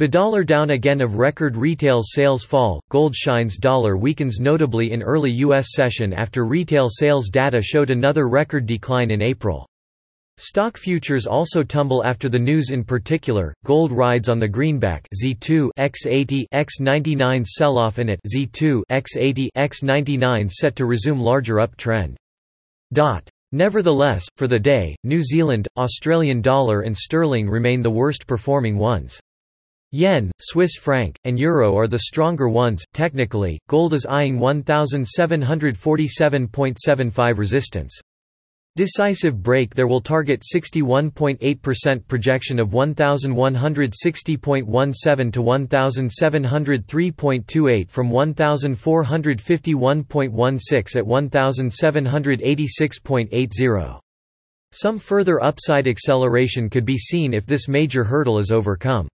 Badollar down again of record retail sales fall, gold shines dollar weakens notably in early U.S. session after retail sales data showed another record decline in April. Stock futures also tumble after the news in particular, gold rides on the greenback Z2 X80 X99 sell-off in it Z2 X80 X99 set to resume larger uptrend. Dot. Nevertheless, for the day, New Zealand, Australian dollar and sterling remain the worst performing ones. Yen, Swiss franc, and euro are the stronger ones. Technically, gold is eyeing 1747.75 resistance. Decisive break there will target 61.8% projection of 1160.17 to 1703.28 from 1451.16 at 1786.80. Some further upside acceleration could be seen if this major hurdle is overcome.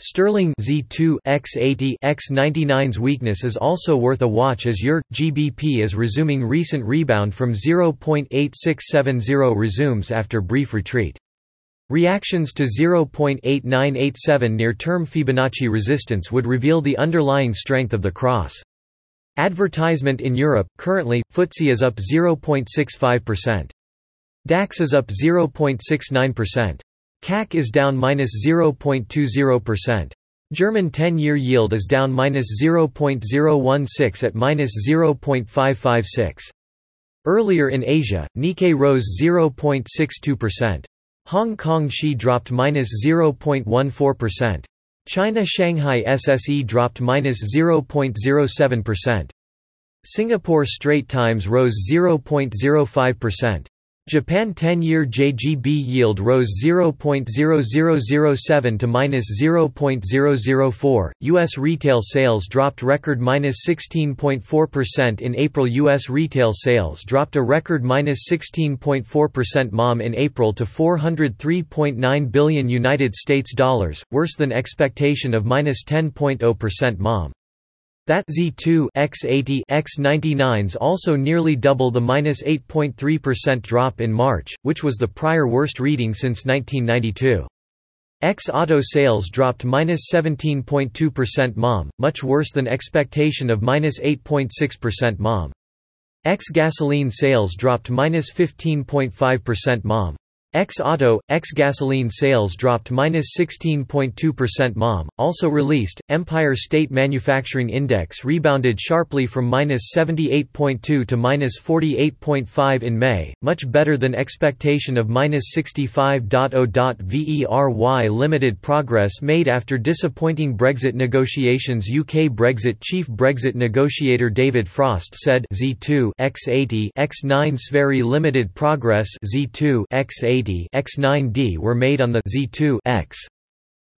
Sterling Z2 X80 X99's weakness is also worth a watch as EUR GBP is resuming recent rebound from 0.8670 resumes after brief retreat. Reactions to 0.8987 near-term Fibonacci resistance would reveal the underlying strength of the cross. Advertisement in Europe, currently, FTSE is up 0.65%. DAX is up 0.69%. CAC is down minus 0.20%. German 10-year yield is down minus 0.016 at minus 0.556. Earlier in Asia, Nikkei rose 0.62%. Hong Kong Xi dropped minus 0.14%. China Shanghai SSE dropped minus 0.07%. Singapore Straits Times rose 0.05%. Japan 10-year JGB yield rose 0.0007 to minus 0.004. U.S. retail sales dropped record minus 16.4% in April. U.S. retail sales dropped a record minus 16.4% MOM in April to 403.9 billion United States dollars, worse than expectation of minus 10.0% MOM. That Z2 X80 X99s also nearly double the minus 8.3% drop in March, which was the prior worst reading since 1992. X auto sales dropped minus 17.2% MOM, much worse than expectation of minus 8.6% MOM. X gasoline sales dropped minus 15.5% MOM. X-Auto, X-Gasoline sales dropped minus 16.2% MOM. Also released, Empire State Manufacturing Index rebounded sharply from minus 78.2 to minus 48.5 in May, much better than expectation of minus 65.0. Very limited progress made after disappointing Brexit negotiations. UK Brexit chief Brexit negotiator David Frost said Z2 X80 X9 very limited progress Z2 X80 X9D were made on the Z2 X